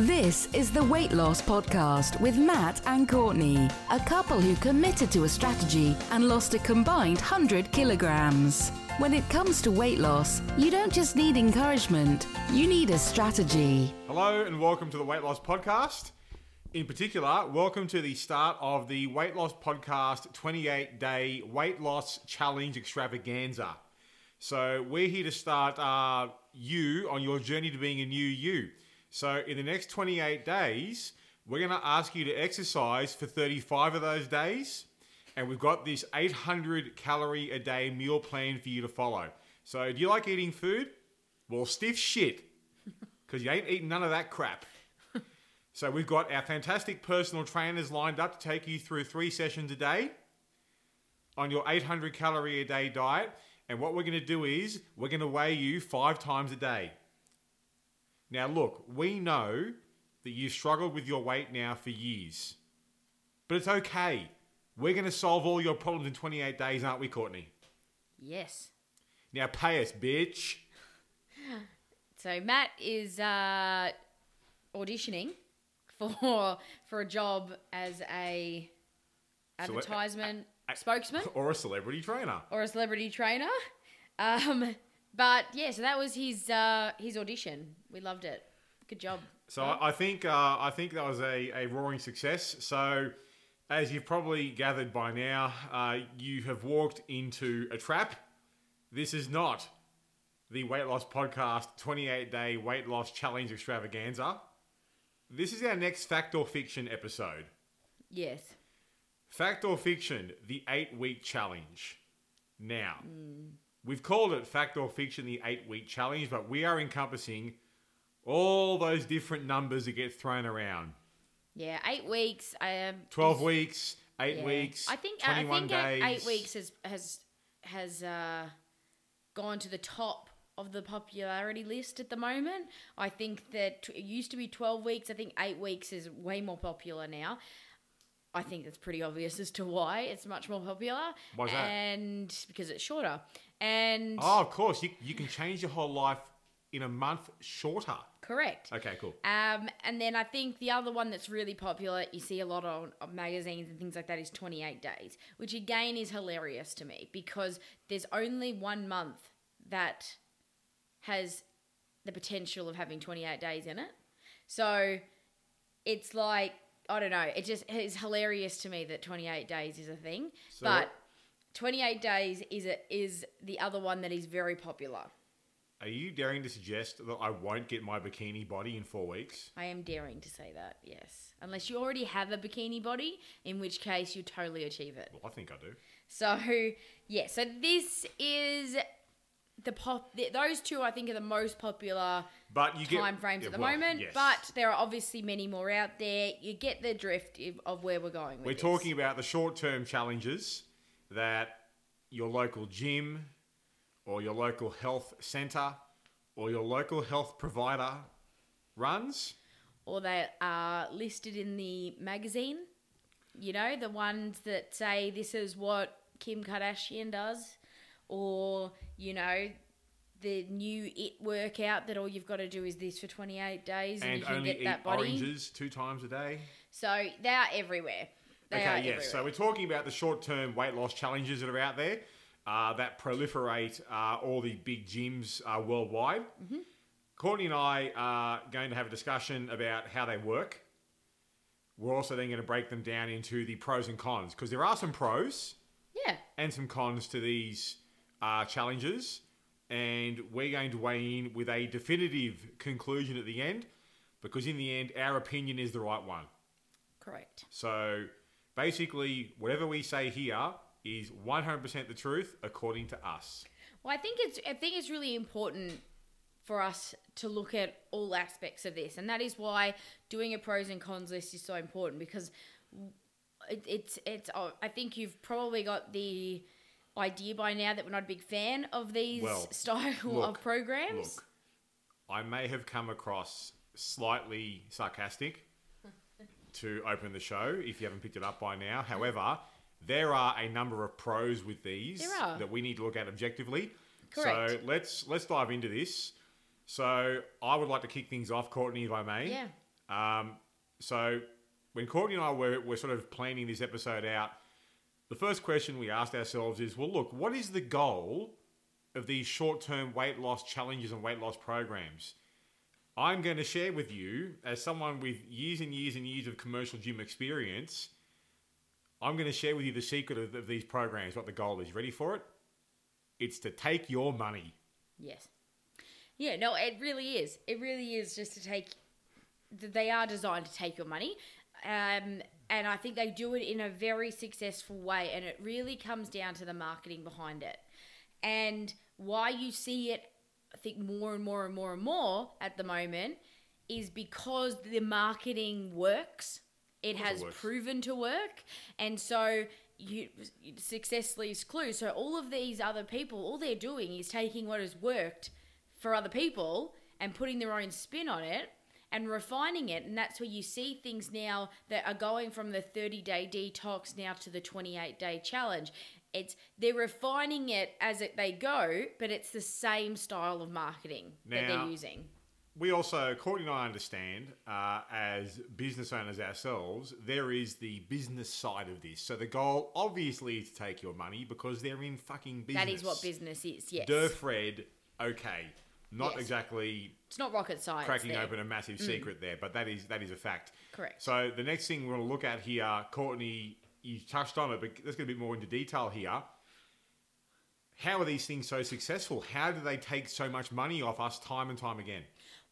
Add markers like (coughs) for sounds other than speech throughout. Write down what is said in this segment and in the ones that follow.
This is the Weight Loss Podcast with Matt and Courtney, a couple who committed to a strategy and lost a combined 100 kilograms. When it comes to weight loss, you don't just need encouragement, you need a strategy. Hello and welcome to the Weight Loss Podcast. In particular, welcome to the start of the Weight Loss Podcast 28 Day Weight Loss Challenge Extravaganza. So, we're here to start uh, you on your journey to being a new you. So, in the next 28 days, we're going to ask you to exercise for 35 of those days and we've got this 800 calorie a day meal plan for you to follow. So, do you like eating food? Well, stiff shit, because you ain't eating none of that crap. (laughs) So, we've got our fantastic personal trainers lined up to take you through three sessions a day on your 800 calorie a day diet. And what we're going to do is we're going to weigh you five times a day. Now, look, we know that you've struggled with your weight now for years, but it's okay. We're going to solve all your problems in 28 days, aren't we, Courtney? Yes. Now pay us, bitch. (gasps) So Matt is uh, auditioning for for a job as a advertisement a- a- spokesman Or a celebrity trainer. or a celebrity trainer. Um, but yeah, so that was his uh, his audition. We loved it. Good job. So I I think uh, I think that was a, a roaring success. So as you've probably gathered by now, uh, you have walked into a trap. This is not the Weight Loss Podcast 28 Day Weight Loss Challenge Extravaganza. This is our next Fact or Fiction episode. Yes. Fact or Fiction, the eight week challenge. Now, we've called it Fact or Fiction, the eight week challenge, but we are encompassing all those different numbers that get thrown around. Yeah, eight weeks. Um, 12 weeks, eight yeah. weeks, I think I think days. eight, weeks has has has uh, gone to the top of the popularity list at the moment. I think that it used to be twelve weeks. I think eight weeks is way more popular now. I think that's pretty obvious as to why it's much more popular. Why's that? And because it's shorter. And Oh, of course, you, you can change your whole life in a month shorter. correct. Okay, cool. Um, and then I think the other one that's really popular, you see a lot on, on magazines and things like that, is 28 days, which again is hilarious to me because there's only one month that has the potential of having 28 days in it. So it's like, I don't know, it just is hilarious to me that 28 days is a thing. So but 28 days is a, is the other one that is very popular. Are you daring to suggest that I won't get my bikini body in four weeks? I am daring to say that, yes. Unless you already have a bikini body, in which case you totally achieve it. Well, I think I do. So, yeah, so this is the pop. th those two, I think, are the most popular But you get time frames yeah, at the well, moment. yes. But there are obviously many more out there. You get the drift of- where we're going. With We're this. talking about the short term challenges that your local gym or your local health centre or your local health provider runs. or they are listed in the magazine. You know, the ones that say this is what Kim Kardashian does, or you know, the new it workout that all you've got to do is this for 28 days and, And you can get that body. oranges two times a day. So they are everywhere. They are okay, yes. So we're talking about the short-term weight loss challenges that are out there uh, that proliferate uh, all the big gyms uh, worldwide. Mm-hmm. Courtney and I are going to have a discussion about how they work. We're also then going to break them down into the pros and cons because there are some pros yeah, and some cons to these uh, challenges, and we're going to weigh in with a definitive conclusion at the end because in the end, our opinion is the right one. correct. So basically, whatever we say here is 100% the truth according to us. Well, I think it's I think it's really important for us to look at all aspects of this, and that is why doing a pros and cons list is so important because it, it's it's. oh, I think you've probably got the idea by now that we're not a big fan of these Well, (laughs) style look, of programs. Look, I may have come across slightly sarcastic to open the show if you haven't picked it up by now. However, there are a number of pros with these that we need to look at objectively. Correct. So let's let's dive into this. So I would like to kick things off, Courtney, if I may. Yeah. Um, so when Courtney and I were, were sort of planning this episode out, the first question we asked ourselves is, well, look, what is the goal of these short-term weight loss challenges and weight loss programs? I'm going to share with you, as someone with years and years and years of commercial gym experience, I'm going to share with you the secret of, of these programs, what the goal is. Ready for it? It's to take your money. Yes. Yeah, no, it really is. It really is just to take. They are designed to take your money, um, and I think they do it in a very successful way. And it really comes down to the marketing behind it, and why you see it. I think more and more and more and more at the moment is because the marketing works. It has proven to work, and so you success leaves clue. So all of these other people, all they're doing is taking what has worked for other people and putting their own spin on it and refining it. And that's where you see things now that are going from the 30 day detox now to the 28 day challenge. It's they're refining it as it, they go, but it's the same style of marketing that they're using. We also, Courtney and I understand, uh, as business owners ourselves, there is the business side of this. So the goal, obviously, is to take your money because they're in fucking business. That is what business is. Yes, Duh, Fred, okay. Not Yes. exactly it's not rocket science. cracking there. open a massive mm. secret there, but that is that is a fact. Correct. So the next thing we're going to look at here, Courtney, you touched on it, but let's get a bit more into detail here. How are these things so successful? How do they take so much money off us time and time again?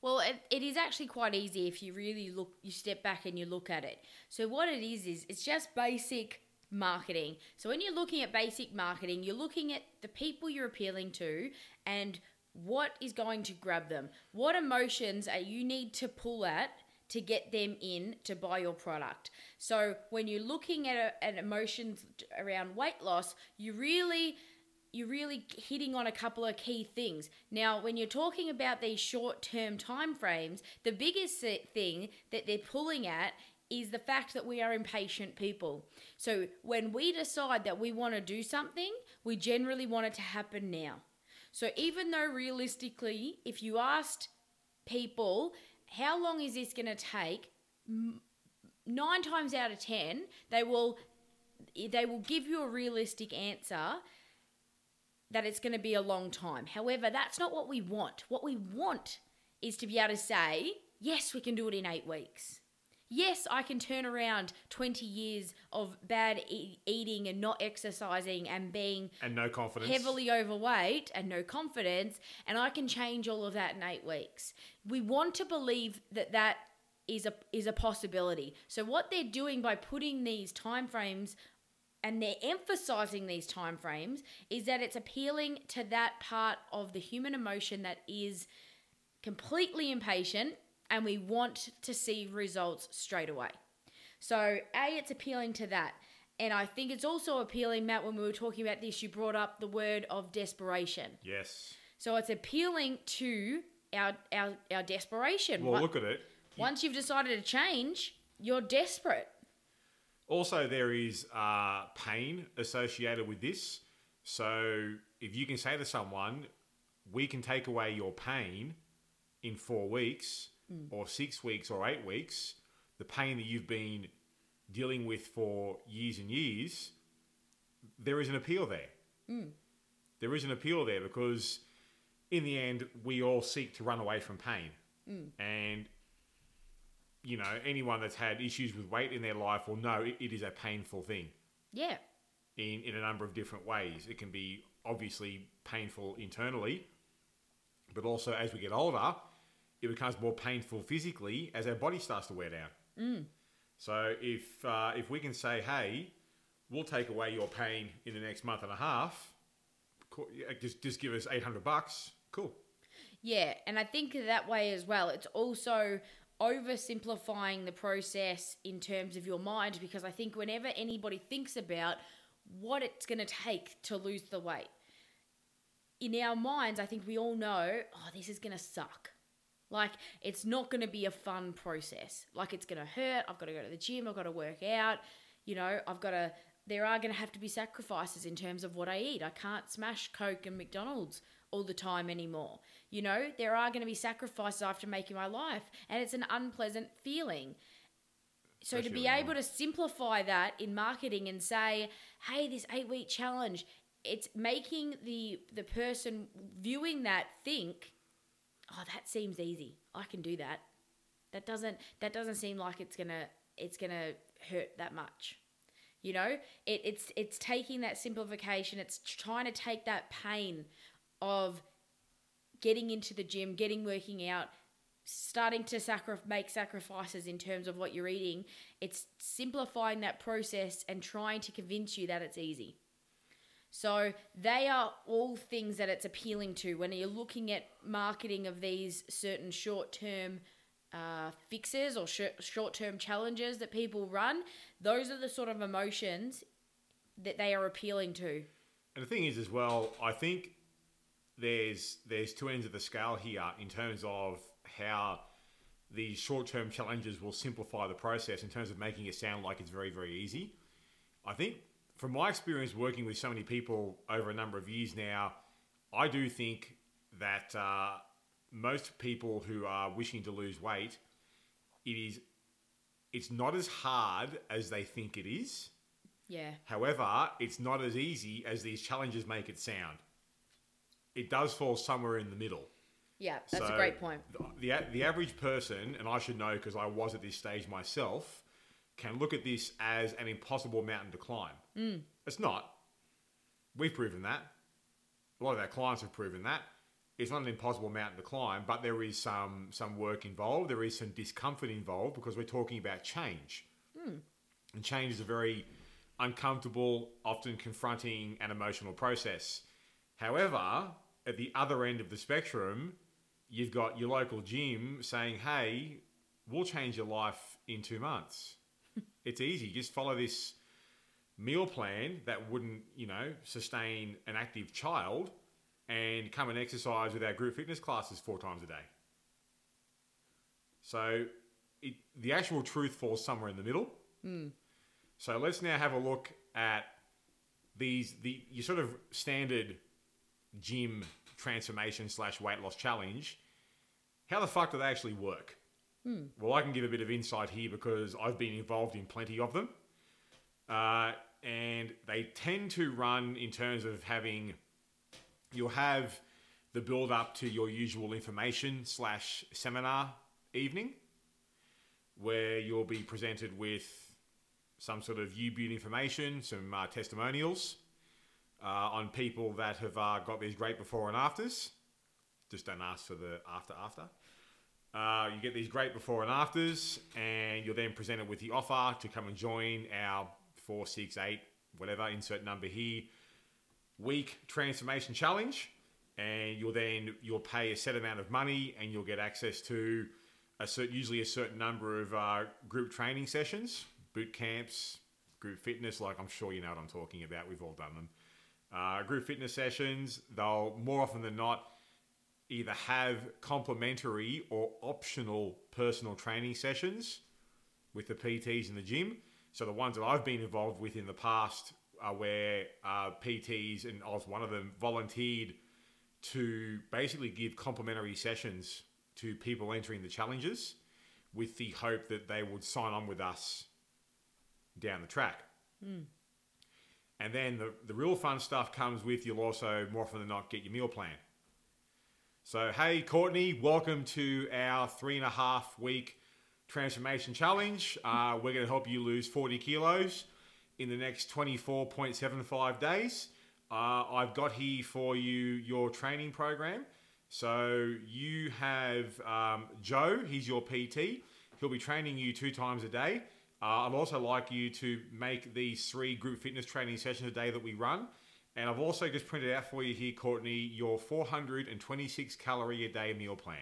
Well, it, it is actually quite easy if you really look, you step back and you look at it. So, what it is, is it's just basic marketing. So, when you're looking at basic marketing, you're looking at the people you're appealing to and what is going to grab them. What emotions are you need to pull at to get them in to buy your product. So, when you're looking at, a, at emotions around weight loss, you really you're really hitting on a couple of key things. Now, when you're talking about these short-term time frames, the biggest thing that they're pulling at is the fact that we are impatient people. So, when we decide that we want to do something, we generally want it to happen now. So, even though realistically, if you asked people, how long is this going to take? Nine times out of ten, they will they will give you a realistic answer that it's going to be a long time. However, that's not what we want. What we want is to be able to say, yes, we can do it in eight weeks. Yes, I can turn around 20 years of bad e- eating and not exercising and being And no confidence. heavily overweight and no confidence, and I can change all of that in eight weeks. We want to believe that that is a is a possibility. So what they're doing by putting these time frames and they're emphasizing these time frames is that it's appealing to that part of the human emotion that is completely impatient and we want to see results straight away. So, A, it's appealing to that. And I think it's also appealing, Matt, when we were talking about this, you brought up the word of desperation. Yes. So it's appealing to our our, our desperation. Well, look at it. Once you've decided to change, you're desperate. Also, there is uh, pain associated with this. So, if you can say to someone, we can take away your pain in four weeks, Mm. or six weeks, or eight weeks, the pain that you've been dealing with for years and years, there is an appeal there. Mm. There is an appeal there because, in the end, we all seek to run away from pain. Mm. And you know, anyone that's had issues with weight in their life will know it, it is a painful thing Yeah. in, in a number of different ways. It can be obviously painful internally, but also as we get older, it becomes more painful physically as our body starts to wear down. So if uh, if we can say, hey, we'll take away your pain in the next month and a half, just just give us eight hundred bucks, cool. Yeah, and I think that way as well. It's also oversimplifying the process in terms of your mind because I think whenever anybody thinks about what it's going to take to lose the weight. In our minds, I think we all know, oh, this is going to suck. Like, it's not going to be a fun process. Like, it's going to hurt. I've got to go to the gym. I've got to work out. You know, I've got to, there are going to have to be sacrifices in terms of what I eat. I can't smash Coke and McDonald's all the time anymore. You know, there are going to be sacrifices I have to make in my life, and it's an unpleasant feeling. So to be able to simplify that in marketing and say, "Hey, this 8-week challenge, it's making the the person viewing that think, "Oh, that seems easy. I can do that." That doesn't that doesn't seem like it's to it's to hurt that much. You know, it, it's it's taking that simplification. It's trying to take that pain of getting into the gym, getting working out, starting to sacri- make sacrifices in terms of what you're eating. It's simplifying that process and trying to convince you that it's easy. So they are all things that it's appealing to when you're looking at marketing of these certain short-term uh, fixes or sh- short-term challenges that people run. Those are the sort of emotions that they are appealing to. And the thing is, as well, I think there's there's two ends of the scale here in terms of how these short-term challenges will simplify the process in terms of making it sound like it's very very easy. I think from my experience working with so many people over a number of years now, I do think that uh, most people who are wishing to lose weight, it is it's not as hard as they think it is. Yeah. However, it's not as easy as these challenges make it sound. It does fall somewhere in the middle. Yeah, that's a great point. The, the, the average person, and I should know because I was at this stage myself, can look at this as an impossible mountain to climb. Mm. It's not. We've proven that. A lot of our clients have proven that. It's not an impossible mountain to climb, but there is some some work involved. There is some discomfort involved because we're talking about change, and change is a very uncomfortable, often confronting, and emotional process. However, at the other end of the spectrum, you've got your local gym saying, "Hey, we'll change your life in two months." It's easy. Just follow this meal plan that wouldn't, you know, sustain an active child and come and exercise with our group fitness classes four times a day. So it, the actual truth falls somewhere in the middle. Hmm. So let's now have a look at these the your sort of standard gym transformation slash weight loss challenge. How the fuck do they actually work? Well, I can give a bit of insight here because I've been involved in plenty of them. Uh, and they tend to run in terms of having, you'll have the build up to your usual information slash seminar evening where you'll be presented with some sort of U-Butte information, some uh, testimonials uh, on people that have uh, got these great before and afters. Just don't ask for the after after. Uh, you get these great before and afters, and you're then presented with the offer to come and join our four, six, eight, whatever insert number here week transformation challenge. And you'll then you'll pay a set amount of money, and you'll get access to a certain, usually a certain number of uh, group training sessions, boot camps, group fitness. Like I'm sure you know what I'm talking about. We've all done them. Uh, group fitness sessions. They'll more often than not either have complementary or optional personal training sessions with the PTs in the gym. So the ones that I've been involved with in the past are where uh, PTs and I was one of them volunteered to basically give complimentary sessions to people entering the challenges with the hope that they would sign on with us down the track. And then the, the real fun stuff comes with you'll also more often than not get your meal plan. So, hey, Courtney, welcome to our three and a half week transformation challenge. Uh, we're going to help you lose 40 kilos in the next 24.75 days. Uh, I've got here for you your training program. So, you have um, Joe, he's your PT. He'll be training you two times a day. Uh, I'd also like you to make these three group fitness training sessions a day that we run. And I've also just printed out for you here, Courtney, your 426 calorie a day meal plan.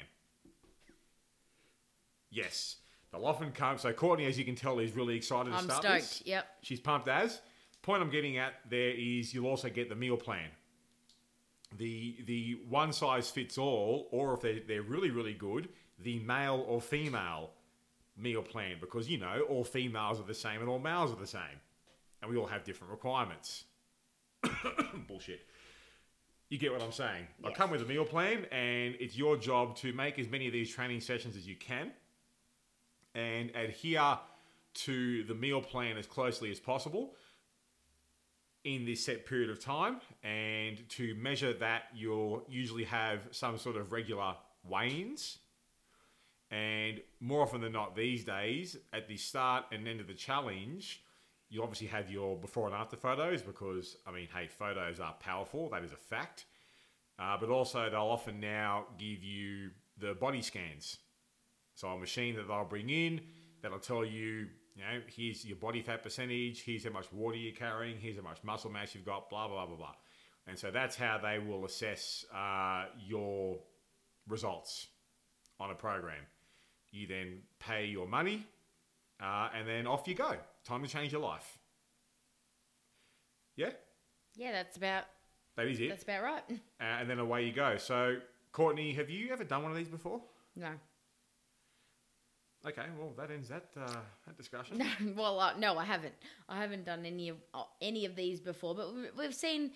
Yes, they'll often come. So Courtney, as you can tell, is really excited to I'm start stoked. this. Yep. She's pumped as. point I'm getting at there is you'll also get the meal plan. The the one size fits all, or if they're, they're really really good, the male or female meal plan because you know all females are the same and all males are the same, and we all have different requirements. (coughs) Bullshit. You get what I'm saying? I come with a meal plan, and it's your job to make as many of these training sessions as you can, and adhere to the meal plan as closely as possible in this set period of time. And to measure that, you'll usually have some sort of regular weigh-ins. And more often than not, these days, at the start and end of the challenge, you obviously have your before and after photos because, I mean, hey, photos are powerful. That is a fact. Uh, but also, they'll often now give you the body scans. So, a machine that they'll bring in that'll tell you, you know, here's your body fat percentage, here's how much water you're carrying, here's how much muscle mass you've got, blah, blah, blah, blah. And so that's how they will assess uh, your results on a program. You then pay your money, uh, and then off you go. Time to change your life. Yeah, Yeah, that's about that is it. that's about right. (laughs) Uh, and then away you go. So, Courtney, have you ever done one of these before? No. Okay, well that ends that uh, that discussion. No, (laughs) well, uh, no, I haven't. I haven't done any of uh, any of these before, but we- we've seen.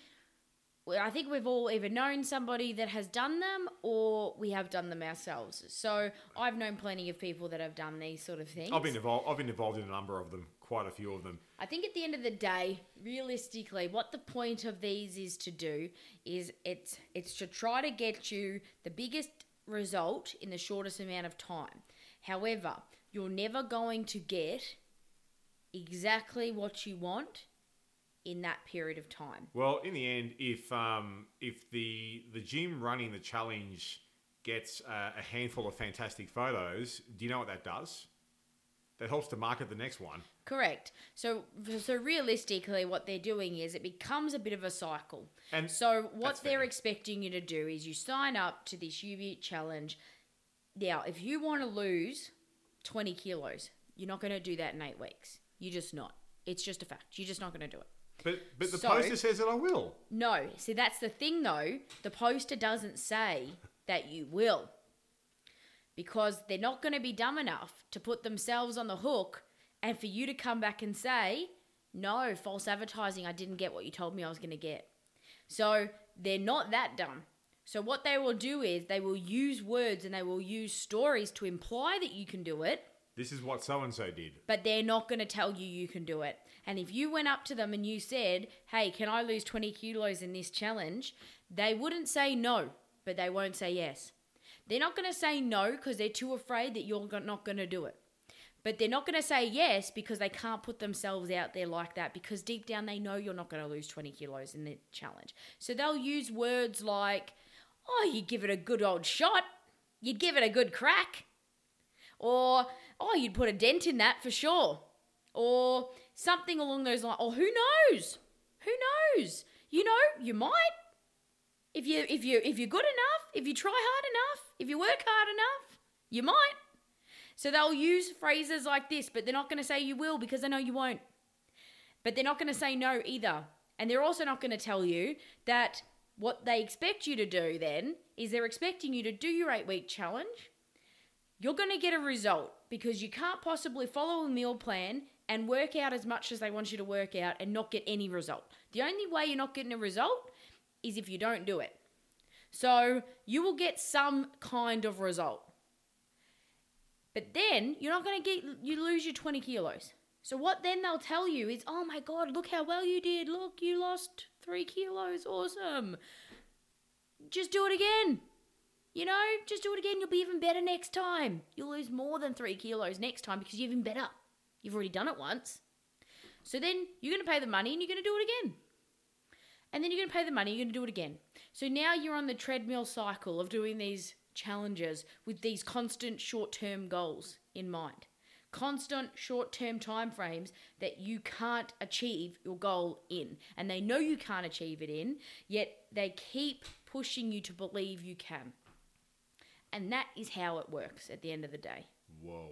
I think we've all either known somebody that has done them, or we have done them ourselves. So I've known plenty of people that have done these sort of things. I've been involved. I've been involved in a number of them, quite a few of them. I think at the end of the day, realistically, what the point of these is to do is it's it's to try to get you the biggest result in the shortest amount of time. However, you're never going to get exactly what you want in that period of time. Well, in the end, if um, if the the gym running the challenge gets uh, a handful of fantastic photos, do you know what that does? That helps to market the next one. Correct. So, so realistically, what they're doing is it becomes a bit of a cycle. And so, what they're fair. expecting you to do is you sign up to this UB challenge. Now, if you want to lose 20 kilos, you're not going to do that in eight weeks. You're just not. It's just a fact. You're just not going to do it. But but the So- poster says that I will. No. See, that's the thing, though. The poster doesn't say that you will. Because they're not going to be dumb enough to put themselves on the hook and for you to come back and say, no, false advertising, I didn't get what you told me I was going to get. So they're not that dumb. So what they will do is they will use words and they will use stories to imply that you can do it This is what so and so did. but they're not going to tell you you can do it. And if you went up to them and you said, "Hey, can I lose 20 kilos in this challenge?" they wouldn't say no, but they won't say yes. They're not going to say no because they're too afraid that you're not going to do it. But they're not going to say yes because they can't put themselves out there like that because deep down they know you're not going to lose 20 kilos in the challenge. So they'll use words like, "Oh, you give it a good old shot. You'd give it a good crack." Or, oh, you'd put a dent in that for sure. Or something along those lines. Or who knows? Who knows? You know, you might. If you if you if you're good enough, if you try hard enough, if you work hard enough, you might. So they'll use phrases like this, but they're not going to say you will because they know you won't. But they're not going to say no either. And they're also not going to tell you that what they expect you to do then is they're expecting you to do your eight week challenge you're going to get a result because you can't possibly follow a meal plan and work out as much as they want you to work out and not get any result. The only way you're not getting a result is if you don't do it. So you will get some kind of result. But then you're not going to get, you lose your 20 kilos. So what then they'll tell you is, oh my God, look how well you did. Look, you lost three kilos. Awesome. Just do it again. You know, just do it again. You'll be even better next time. You'll lose more than three kilos next time because you're even better. You've already done it once. So then you're going to pay the money and you're going to do it again. And then you're going to pay the money, you're going to do it again. So now you're on the treadmill cycle of doing these challenges with these constant short term goals in mind. Constant short term time frames that you can't achieve your goal in. And they know you can't achieve it in, yet they keep pushing you to believe you can. And that is how it works at the end of the day. Whoa.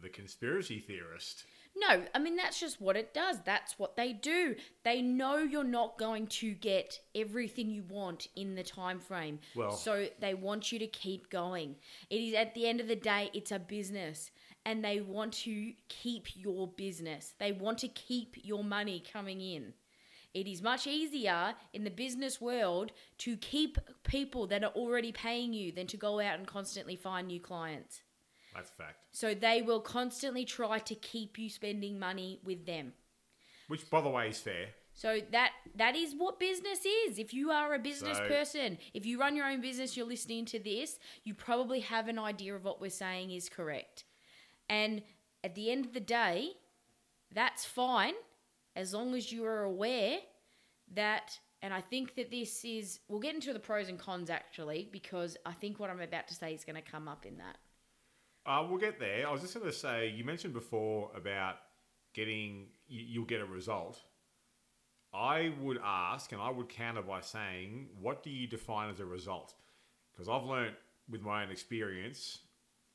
The conspiracy theorist. No, I mean that's just what it does. That's what they do. They know you're not going to get everything you want in the time frame. Well- so they want you to keep going. It is at the end of the day, it's a business and they want to keep your business. They want to keep your money coming in. It is much easier in the business world to keep people that are already paying you than to go out and constantly find new clients. That's a fact. So they will constantly try to keep you spending money with them. Which, by the way, is fair. So that that is what business is. If you are a business So- person, if you run your own business, you're listening to this, you probably have an idea of what we're saying is correct. And at the end of the day, that's fine as long as you are aware that and I think that this is we'll get into the pros and cons actually because I think what I'm about to say is going to come up in that. Uh, we'll get there. I was just going to say, you mentioned before about getting, you, you'll get a result. I would ask, and I would counter by saying, what do you define as a result? Because I've learnt with my own experience,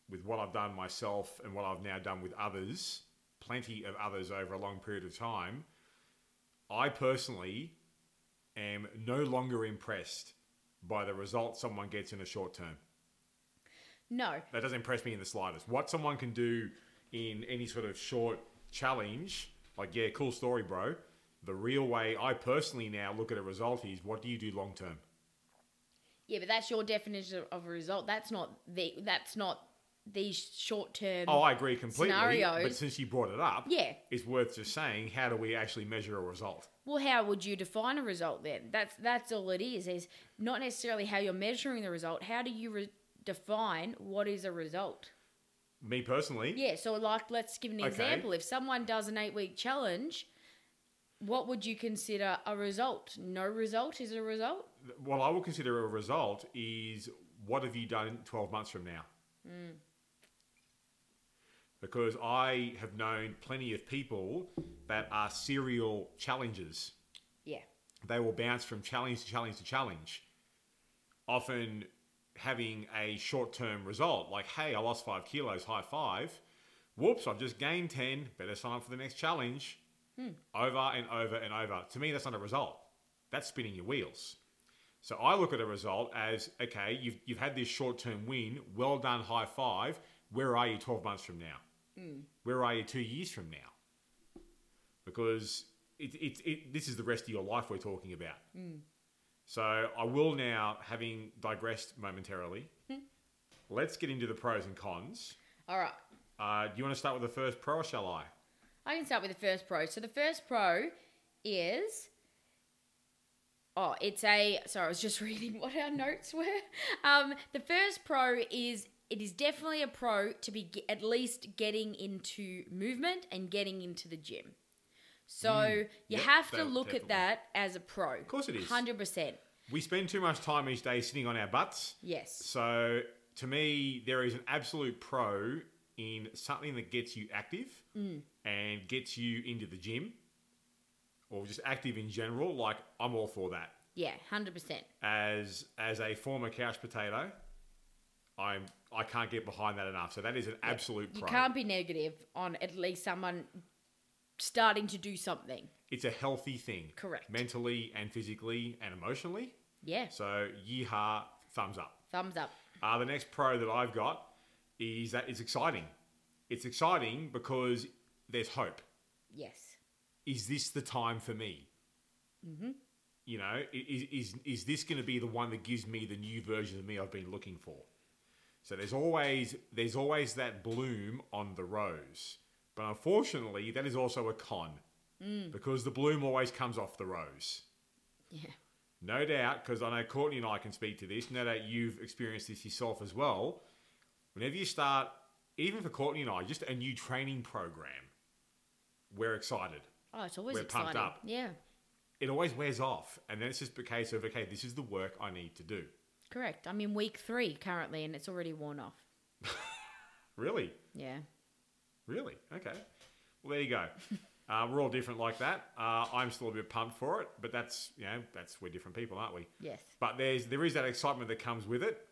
with what I've done myself and what I've now done with others, plenty of others over a long period of time, I personally am no longer impressed by the result someone gets in a short term. No, That doesn't impress me in the slightest. What someone can do in any sort of short challenge, like, yeah, cool story, bro. The real way I personally now look at a result is what do you do long term? Yeah, but that's your definition of a result. That's not the that's not these short term. Oh, I agree completely. Scenarios. But since you brought it up, Yeah. it's worth just saying how do we actually measure a result? Well, how would you define a result then? That's that's all it is. Is not necessarily how you're measuring the result. How do you re- define what is a result? Me personally, Yeah. So, like, let's give an Okay. example. If someone does an eight week challenge, what would you consider a result? No result is a result. what I would consider a result is what have you done 12 months from now? Mm. Because I have known plenty of people that are serial challengers. Yeah. They will bounce from challenge to challenge to challenge, often having a short term result like, hey, I lost five kilos, high five. Whoops, I've just gained 10, better sign up for the next challenge. Hmm. Over and over and over. To me, that's not a result. That's spinning your wheels. So I look at a result as okay, you've, you've had this short term win, well done, high five. Where are you 12 months from now? Hmm. Where are you two years from now? Because it, it, it, this is the rest of your life we're talking about. Hmm. So I will now, having digressed momentarily, let's get into the pros and cons. All right. Uh, do you want to start with the first pro or shall I? I can start with the first pro. So the first pro is oh, it's a sorry, I was just (laughs) reading what our notes were. Um, the first pro is it is definitely a pro to be at least getting into movement and getting into the gym. So mm. you Yep, have to look at that as a pro. Of course it is. Hundred percent. We spend too much time each day sitting on our butts. Yes. So to me, there is an absolute pro in something that gets you active mm. and gets you into the gym or just active in general. Like I'm all for that. Yeah. Hundred percent. As as a former couch potato, I'm I can't get behind that enough. So that is an absolute You pro. can't be negative on at least someone starting to do something. It's a healthy thing. Correct. Mentally and physically and emotionally. Yeah. So yeehaw, thumbs up. Thumbs up. Uh, the next pro that I've got is that it's exciting. It's exciting because there's hope. Yes. Is this the time for me? Mm-hmm. You know, is, is, is this going to be the one that gives me the new version of me I've been looking for? So there's always there's always that bloom on the rose, but unfortunately that is also a con mm. because the bloom always comes off the rose. Yeah. No doubt, because I know Courtney and I can speak to this. No doubt you've experienced this yourself as well. Whenever you start, even for Courtney and I, just a new training program, we're excited. Oh, it's always We're exciting. pumped up. Yeah. It always wears off, and then it's just a case of okay, this is the work I need to do. Correct. I'm in week three currently, and it's already worn off. (laughs) Really, Yeah. Really, okay. Well, there you go. (laughs) uh, we're all different like that. Uh, I'm still a bit pumped for it, but that's you know that's we're different people, aren't we? Yes. But there's there is that excitement that comes with it,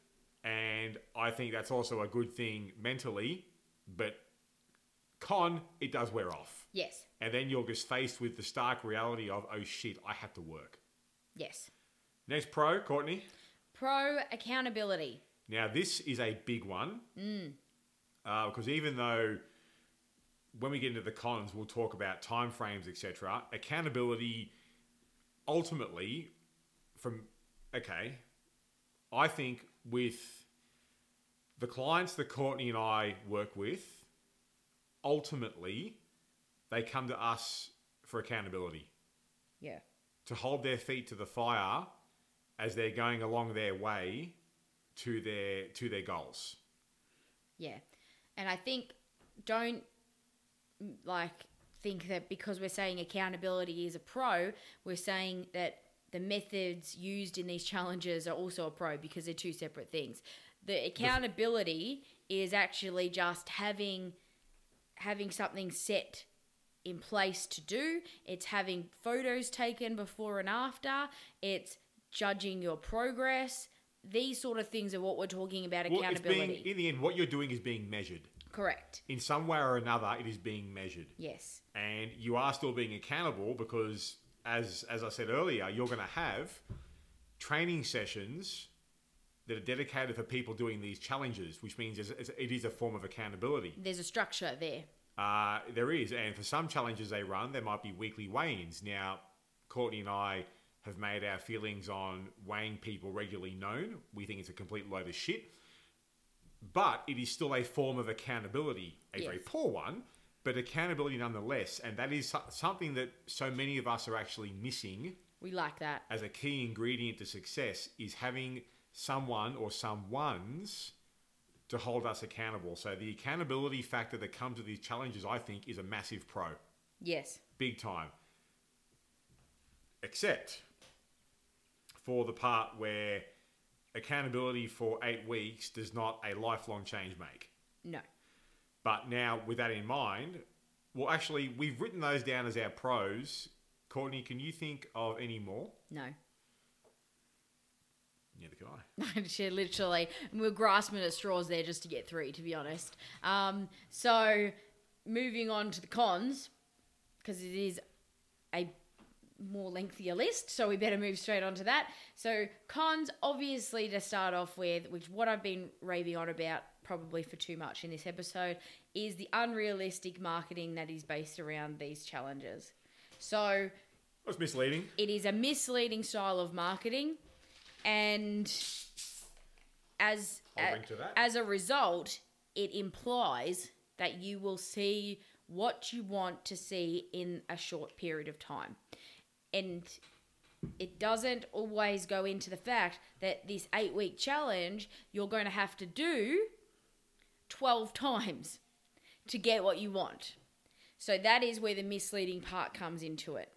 and I think that's also a good thing mentally. But Con, it does wear off. Yes. And then you're just faced with the stark reality of, oh shit, I have to work. Yes. Next pro, Courtney. Pro accountability. Now, this is a big one. Uh, because even though when we get into the cons, we'll talk about timeframes, etc., accountability ultimately, from, okay, I think with the clients that Courtney and I work with, ultimately, they come to us for accountability Yeah. to hold their feet to the fire as they're going along their way to their to their goals. Yeah. And I think don't like think that because we're saying accountability is a pro, we're saying that the methods used in these challenges are also a pro because they're two separate things. The accountability is actually just having having something set in place to do. It's having photos taken before and after. It's judging your progress. These sort of things are what we're talking about Well, it's being accountability. in the end, what you're doing is being measured Correct. in some way or another. It is being measured, Yes. and you are still being accountable because, as as I said earlier, you're going to have training sessions that are dedicated for people doing these challenges, which means it is a form of accountability. There's a structure there. Uh, there is, and for some challenges they run, there might be weekly weigh-ins. Now, Courtney and I have made our feelings on weighing people regularly known. We think it's a complete load of shit, but it is still a form of accountability, a very poor one, but accountability nonetheless. And that is something that so many of us are actually missing We like that. as a key ingredient to success is having someone or someone's to hold us accountable. So the accountability factor that comes with these challenges, I think, is a massive pro, Yes. big time. Except for the part where accountability for eight weeks does not a lifelong change make. No. But now, with that in mind, well, actually, we've written those down as our pros. Courtney, can you think of any more? No. Neither can I. (laughs) She literally, we're grasping at straws there just to get three, to be honest. Um, so, moving on to the cons, because it is a more lengthier list, so we better move straight on to that. So, cons, obviously, to start off with, which what I've been raving on about probably for too much in this episode, is the unrealistic marketing that is based around these challenges. So, oh, That's misleading. it is a misleading style of marketing and as a- to that. as a result it implies that you will see what you want to see in a short period of time and it doesn't always go into the fact that this 8 week challenge you're going to have to do 12 times to get what you want so that is where the misleading part comes into it.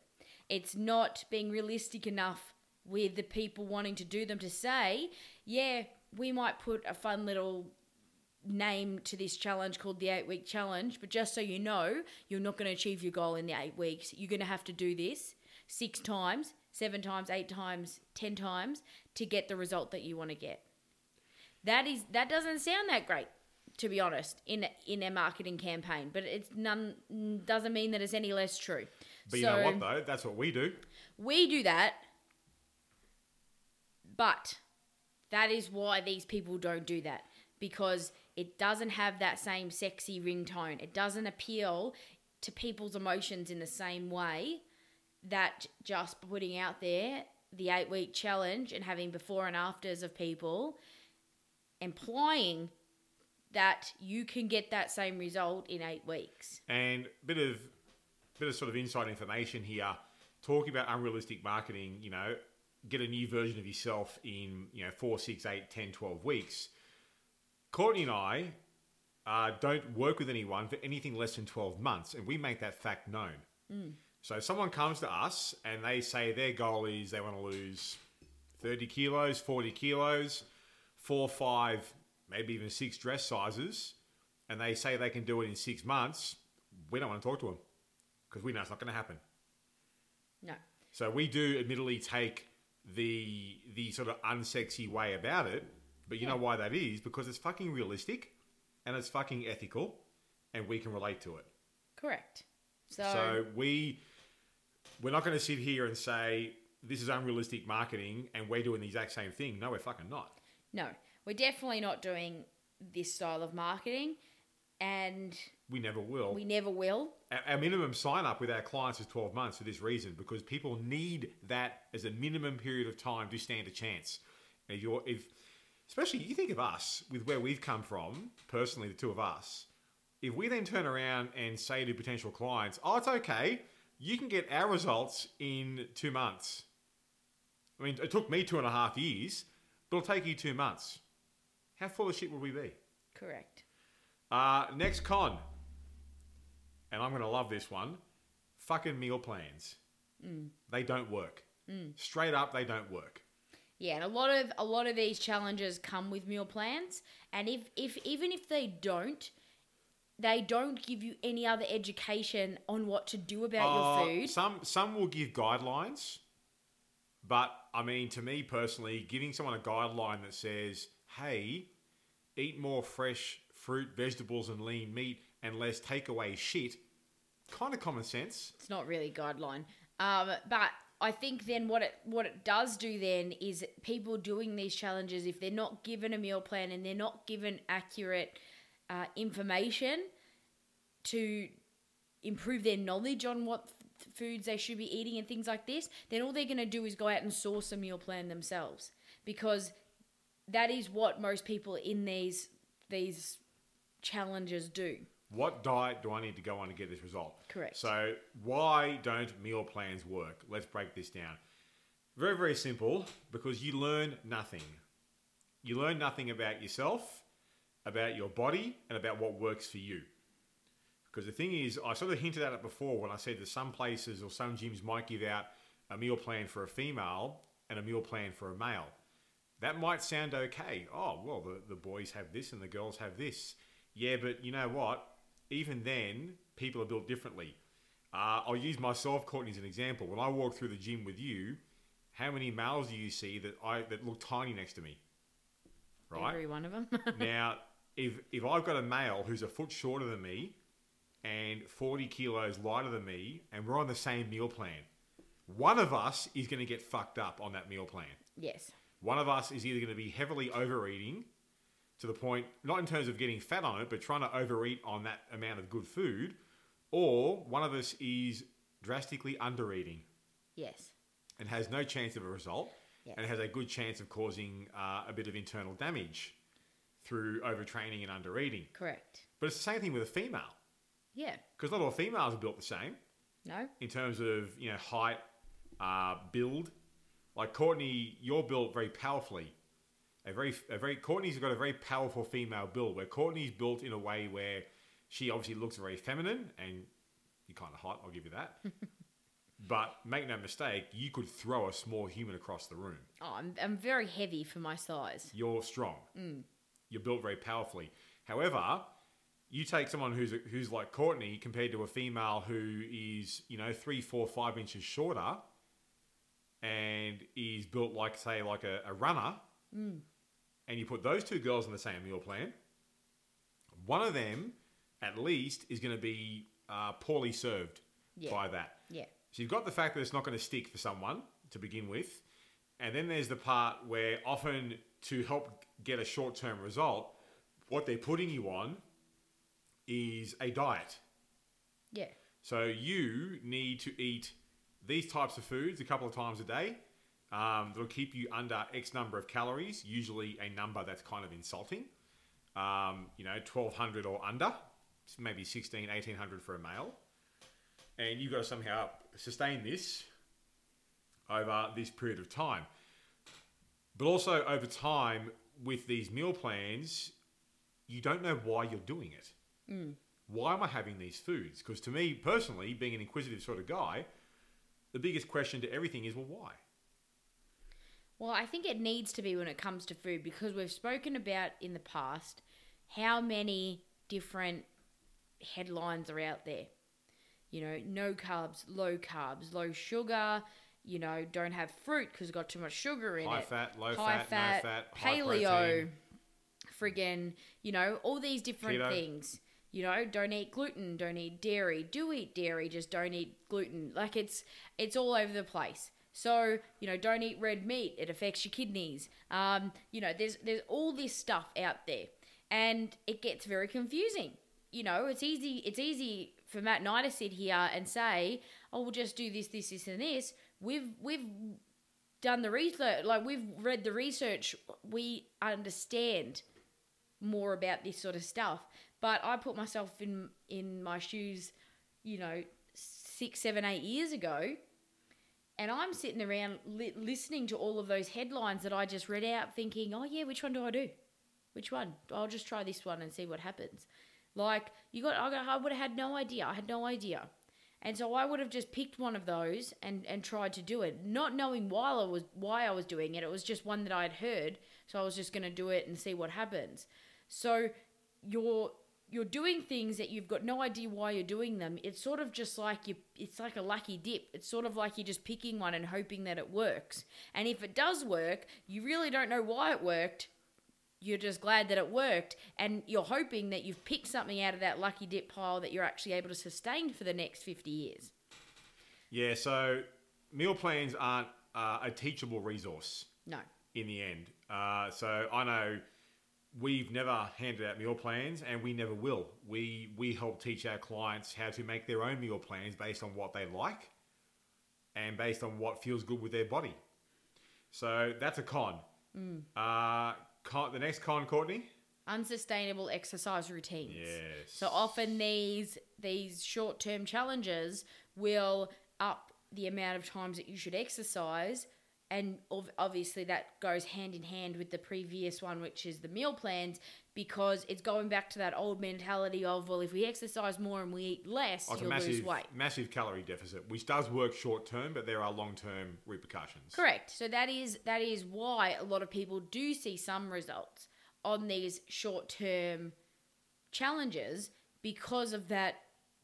It's not being realistic enough with the people wanting to do them to say, yeah, we might put a fun little name to this challenge called the eight week challenge, but just so you know, you're not going to achieve your goal in the eight weeks. You're going to have to do this six times, seven times, eight times, ten times to get the result that you want to get. That is that doesn't sound that great, to be honest, in in a marketing campaign. But it's none doesn't mean that it's any less true. But you know what, though? That's what we do. we do that, but that is why these people don't do that because it doesn't have that same sexy ringtone. It doesn't appeal to people's emotions in the same way that just putting out there the eight week challenge and having before and afters of people implying that you can get that same result in eight weeks. And a bit of bit of sort of inside information here, talking about unrealistic marketing, you know, get a new version of yourself in, you know, four, six, eight, 10, 12 weeks. Courtney and I uh, don't work with anyone for anything less than 12 months, and we make that fact known. So if someone comes to us and they say their goal is they want to lose 30 kilos, 40 kilos, four, five, maybe even six dress sizes, and they say they can do it in six months, we don't want to talk to them because we know it's not going to happen. No. So we do admittedly take the the sort of unsexy way about it, but you know why that is? Because it's fucking realistic and it's fucking ethical and we can relate to it. Correct. So, So we we're not going to sit here and say this is unrealistic marketing and we're doing the exact same thing. No, we're fucking not. no, we're definitely not doing this style of marketing, and We never will. we never will. Our- minimum sign up with our clients is 12 months for this reason because people need that as a minimum period of time to stand a chance. If you're, if, especially you think of us with where we've come from, personally, the two of us, if we then turn around and say to potential clients, oh, it's okay, you can get our results in two months. I mean, it took me two and a half years, but it'll take you two months. How full of shit would we be? Correct. Uh, next con, and I'm going to love this one fucking meal plans. They don't work. Straight up, they don't work. Yeah, and a lot of a lot of these challenges come with meal plans, and if if even if they don't, they don't give you any other education on what to do about Uh, your food. Some some will give guidelines, but I mean, to me personally, giving someone a guideline that says, "Hey, eat more fresh fruit, vegetables, and lean meat, and less takeaway shit," kind of common sense. It's not really a guideline. Um, but I think then what it what it does do then is people doing these challenges if they're not given a meal plan and they're not given accurate uh, information to improve their knowledge on what f- foods they should be eating and things like this, then all they're going to do is go out and source a meal plan themselves because that is what most people in these these challenges do. What diet do I need to go on to get this result? Correct. So, why don't meal plans work? Let's break this down. Very, very simple because you learn nothing. You learn nothing about yourself, about your body, and about what works for you. Because the thing is, I sort of hinted at it before when I said that some places or some gyms might give out a meal plan for a female and a meal plan for a male. That might sound okay. Oh, well, the, the boys have this and the girls have this. Yeah, but you know what? Even then, people are built differently. Uh, I'll use myself, Courtney, as an example. When I walk through the gym with you, how many males do you see that I that look tiny next to me? Right Every one of them. (laughs) now, if if I've got a male who's a foot shorter than me and 40 kilos lighter than me, and we're on the same meal plan, one of us is going to get fucked up on that meal plan. yes. One of us is either going to be heavily overeating to the point, not in terms of getting fat on it, but trying to overeat on that amount of good food, or one of us is drastically undereating Yes. and has no chance of a result Yes. and has a good chance of causing uh, a bit of internal damage through overtraining and undereating. Correct. But it's the same thing with a female Yeah. because not all females are built the same No. in terms of you know height, uh, build. Like Courtney, you're built very powerfully. A very, a very Courtney's got a very powerful female build. Where Courtney's built in a way where she obviously looks very feminine, and you're kind of hot. I'll give you that. (laughs) but make no mistake, you could throw a small human across the room. Oh, I'm, I'm very heavy for my size. You're strong. You're built very powerfully. However, you take someone who's who's like Courtney compared to a female who is you know three, four, five inches shorter, and is built like say like a, a runner, and you put those two girls in the same meal plan. One of them, at least, is going to be uh, poorly served Yeah. by that. Yeah. So you've got the fact that it's not going to stick for someone to begin with. And then there's the part where often to help get a short term result, what they're putting you on is a diet. Yeah. So you need to eat these types of foods a couple of times a day. Um, that'll keep you under X number of calories, usually a number that's kind of insulting. Um, you know, 1200 or under, maybe 16, 1800 for a male. And you've got to somehow sustain this over this period of time. But also over time, with these meal plans, you don't know why you're doing it mm. why am I having these foods? Because to me personally, being an inquisitive sort of guy, the biggest question to everything is, well, why? Well, I think it needs to be when it comes to food because we've spoken about in the past how many different headlines are out there. You know, no carbs, low carbs, low sugar. You know, don't have fruit because it's got too much sugar in High it. fat, low High fat, no fat, paleo, friggin', you know, all these different Keto. things. You know, don't eat gluten, don't eat dairy. Do eat dairy, just don't eat gluten. Like it's it's all over the place. So you know, don't eat red meat; it affects your kidneys. Um, you know, there's there's all this stuff out there, and it gets very confusing. You know, it's easy it's easy for Matt and I to sit here and say, "Oh, we'll just do this, this, this, and this." We've we've done the research, like we've read the research. We understand more about this sort of stuff. But I put myself in in my shoes, you know, six, seven, eight years ago, and I'm sitting around li- listening to all of those headlines that I just read out, thinking, "Oh yeah, which one do I do? Which one? I'll just try this one and see what happens." Like you got, I, got, I would have had no idea. I had no idea. And so I would have just picked one of those and, and tried to do it, not knowing why I was why I was doing it. It was just one that I had heard, so I was just going to do it and see what happens. So you're you're doing things that you've got no idea why you're doing them. It's sort of just like you it's like a lucky dip. It's sort of like you're just picking one and hoping that it works. And if it does work, you really don't know why it worked. You're just glad that it worked and you're hoping that you've picked something out of that lucky dip pile that you're actually able to sustain for the next 50 years. Yeah, so meal plans aren't uh, a teachable resource No. in the end. Uh, so I know we've never handed out meal plans and we never will. We we help teach our clients how to make their own meal plans based on what they like and based on what feels good with their body. So that's a con. Uh, con the next con, Courtney. unsustainable exercise routines. Yes. So often these these short term challenges will up the amount of times that you should exercise, and ov- obviously that goes hand in hand with the previous one, which is the meal plans, because it's going back to that old mentality of well, if we exercise more and we eat less, Oh, you'll lose massive, weight. massive calorie deficit, which does work short term, but there are long term repercussions. Correct. So that is that is why a lot of people do see some results on these short-term challenges because of that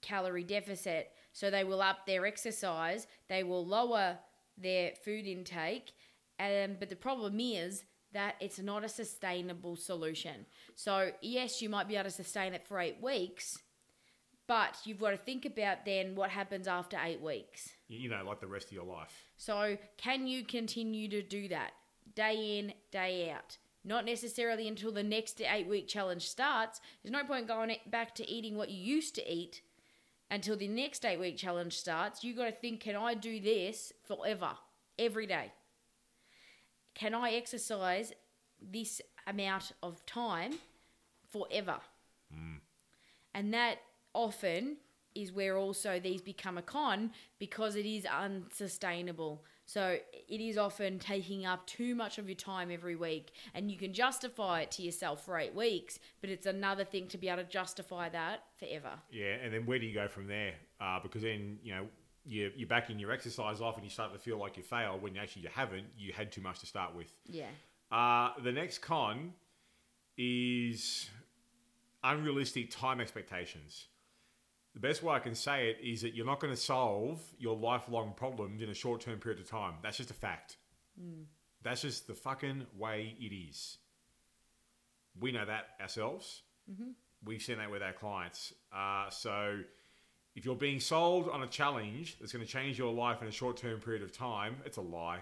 calorie deficit. So they will up their exercise, they will lower their food intake, um, but the problem is that it's not a sustainable solution. So yes, you might be able to sustain it for eight weeks, but you've got to think about then what happens after eight weeks. You know, like the rest of your life. So, can you continue to do that day in, day out? Not necessarily until the next eight week challenge starts. There's no point going back to eating what you used to eat until the next eight week challenge starts. You've got to think, can I do this forever, every day? Can I exercise this amount of time forever? And that often is where also these become a con because it is unsustainable. So it is often taking up too much of your time every week, and you can justify it to yourself for eight weeks, but it's another thing to be able to justify that forever. Yeah, and then where do you go from there? Uh, because then you know you you're backing your exercise off and you start to feel like you failed when actually you haven't. You had too much to start with. Yeah. Uh, the next con is unrealistic time expectations. The best way I can say it is that you're not going to solve your lifelong problems in a short term period of time. That's just a fact. That's just the fucking way it is. We know that ourselves. We've seen that with our clients. Uh, so if you're being sold on a challenge that's going to change your life in a short term period of time, it's a lie.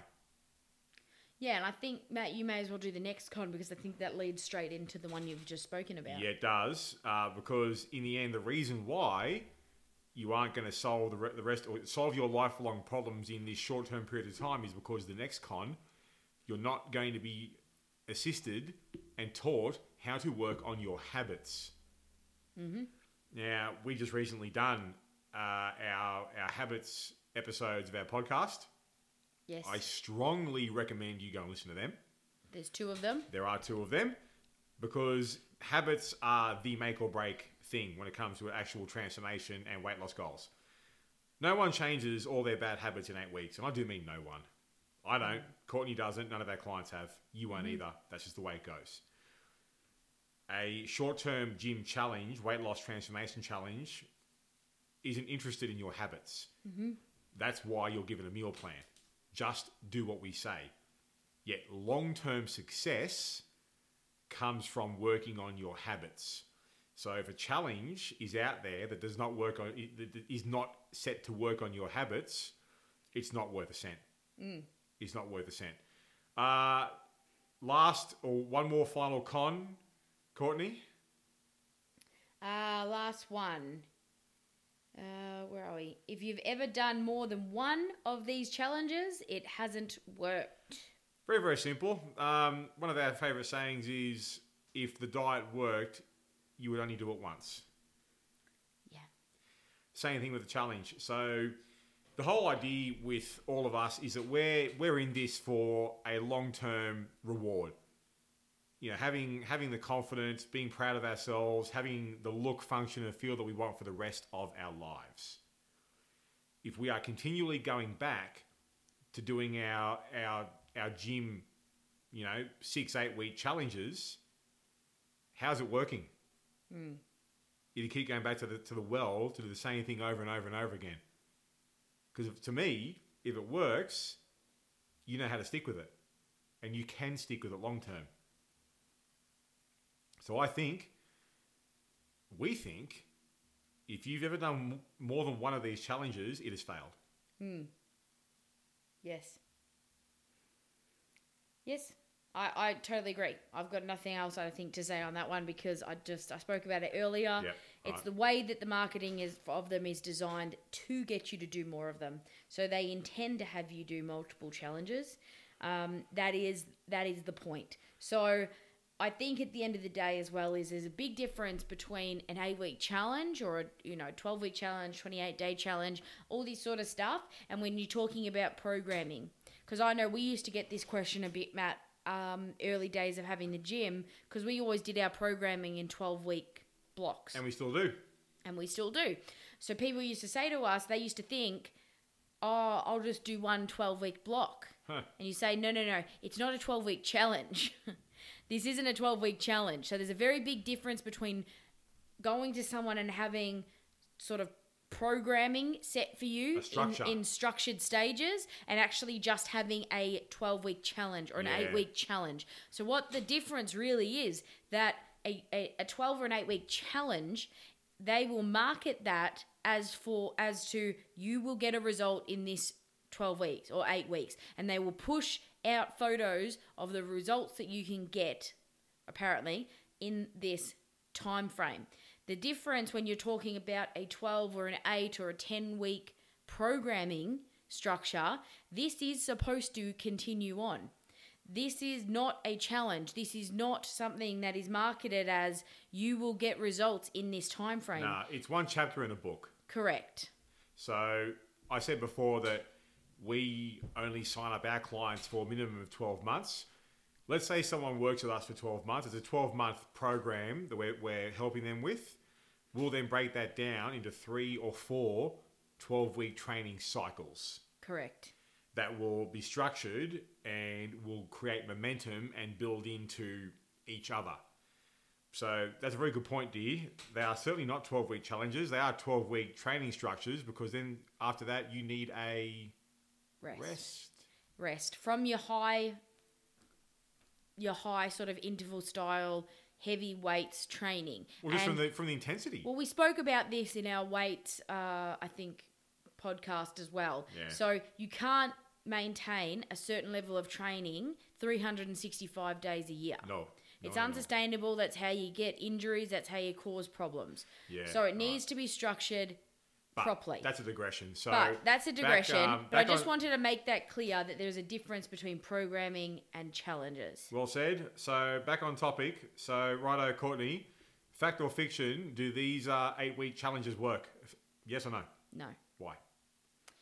Yeah, and I think, Matt, you may as well do the next con because I think that leads straight into the one you've just spoken about. Yeah, it does. Uh, because in the end, the reason why you aren't going to solve the, re- the rest or solve your lifelong problems in this short term period of time is because the next con, you're not going to be assisted and taught how to work on your habits. Mm-hmm. Now, we just recently done uh, our our habits episodes of our podcast. Yes. I strongly recommend you go and listen to them. There's two of them. There are two of them because habits are the make or break thing when it comes to actual transformation and weight loss goals. No one changes all their bad habits in eight weeks, and I do mean no one. I don't. Courtney doesn't. None of our clients have. You won't either. That's just the way it goes. A short term gym challenge, weight loss transformation challenge, isn't interested in your habits. That's why you're given a meal plan. Just do what we say. Yet long term success comes from working on your habits. So if a challenge is out there that does not work on, that is not set to work on your habits, it's not worth a cent. It's not worth a cent. Uh, last or one more final con, Courtney. Uh, last one. Uh, where are we? If you've ever done more than one of these challenges, it hasn't worked. Very, very simple. Um, one of our favourite sayings is if the diet worked, you would only do it once. Yeah. Same thing with the challenge. So the whole idea with all of us is that we're we're in this for a long term reward. You know, having having the confidence, being proud of ourselves, having the look, function, and feel that we want for the rest of our lives. If we are continually going back to doing our our our gym, you know, six, eight week challenges, how's it working? Mm. You keep going back to the to the well to do the same thing over and over and over again. Because to me, if it works, you know how to stick with it, and you can stick with it long term. So I think, we think, if you've ever done more than one of these challenges, it has failed. Yes. Yes. I, I totally agree. I've got nothing else I think to say on that one because I just I spoke about it earlier. Yep, It's right. the way that the marketing is of them is designed to get you to do more of them. So they intend to have you do multiple challenges. Um, that is that is the point. So I think at the end of the day as well is there's a big difference between an eight week challenge or a you know 12 week challenge, 28 day challenge, all this sort of stuff, and when you're talking about programming. Because I know we used to get this question a bit, Matt, um, early days of having the gym, because we always did our programming in 12 week blocks And we still do. and we still do. So people used to say to us, they used to think, oh, I'll just do one 12 week block. Huh. And you say, no, no, no, it's not a 12 week challenge. (laughs) this isn't a 12 week challenge. So there's a very big difference between going to someone and having sort of programming set for you structure. in, in structured stages and actually just having a 12 week challenge or an Yeah. 8 week challenge. So what the difference really is that a, a, a 12 or an 8 week challenge they will market that as for as to you will get a result in this 12 weeks or 8 weeks and they will push out photos of the results that you can get apparently in this time frame the difference when you're talking about a 12 or an 8 or a 10 week programming structure this is supposed to continue on. This is not a challenge. This is not something that is marketed as you will get results in this time frame Nah, it's one chapter in a book. correct. So I said before that we only sign up our clients for a minimum of 12 months. Let's say someone works with us for 12 months. It's a 12 month program that we're, we're helping them with. We'll then break that down into three or four 12 week training cycles correct that will be structured and will create momentum and build into each other. So that's a very good point, dear. They are certainly not 12 week challenges. They are 12 week training structures because then after that, you need a rest rest. rest from your high your high sort of interval style heavy weights training Well, just from the, from the intensity. Well, we spoke about this in our weight, uh, I think, podcast as well. Yeah. So you can't maintain a certain level of training 365 days a year. no. It's no, no, no. unsustainable. That's how you get injuries. That's how you cause problems. Yeah, So it right. needs to be structured But properly. That's a digression. So but that's a back, digression. um, but I just on- wanted to make that clear that there's a difference between programming and challenges. Well said. So back on topic. So righto, Courtney. Fact or fiction? Do these uh, eight week challenges work? Yes or no? No. Why?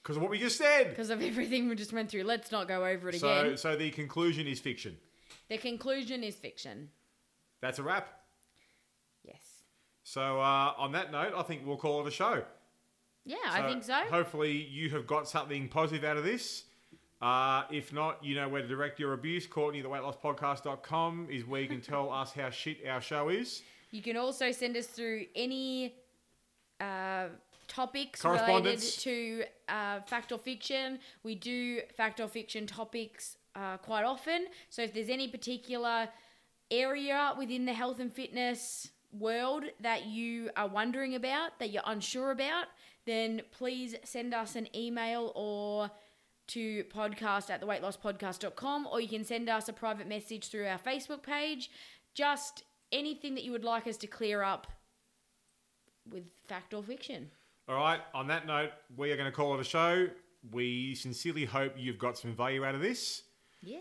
Because of what we just said. Because of everything we just went through. Let's not go over it So, again. so the conclusion is fiction. The conclusion is fiction. That's a wrap. Yes. So, uh, on that note, I think we'll call it a show. Yeah, I think so. Hopefully, you have got something positive out of this. Uh, if not, you know where to direct your abuse. Courtney, the weightlosspodcast.com is where you can tell us how shit our show is. You can also send us through any uh, topics related to uh, fact or fiction. We do fact or fiction topics uh, quite often. So if there's any particular area within the health and fitness world that you are wondering about, that you're unsure about, then please send us an email or to podcast at theweightlosspodcast.com or you can send us a private message through our Facebook page. Just anything that you would like us to clear up with fact or fiction. All right. On that note, we are going to call it a show. We sincerely hope you've got some value out of this. Yeah.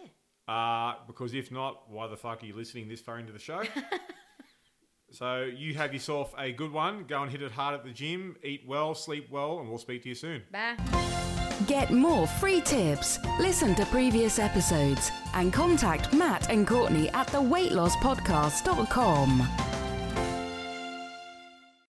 Uh, because if not, why the fuck are you listening this far into the show? (laughs) so you have yourself a good one. Go and hit it hard at the gym. Eat well, sleep well, and we'll speak to you soon. Bye. Get more free tips, listen to previous episodes, and contact Matt and Courtney at theweightlosspodcast.com.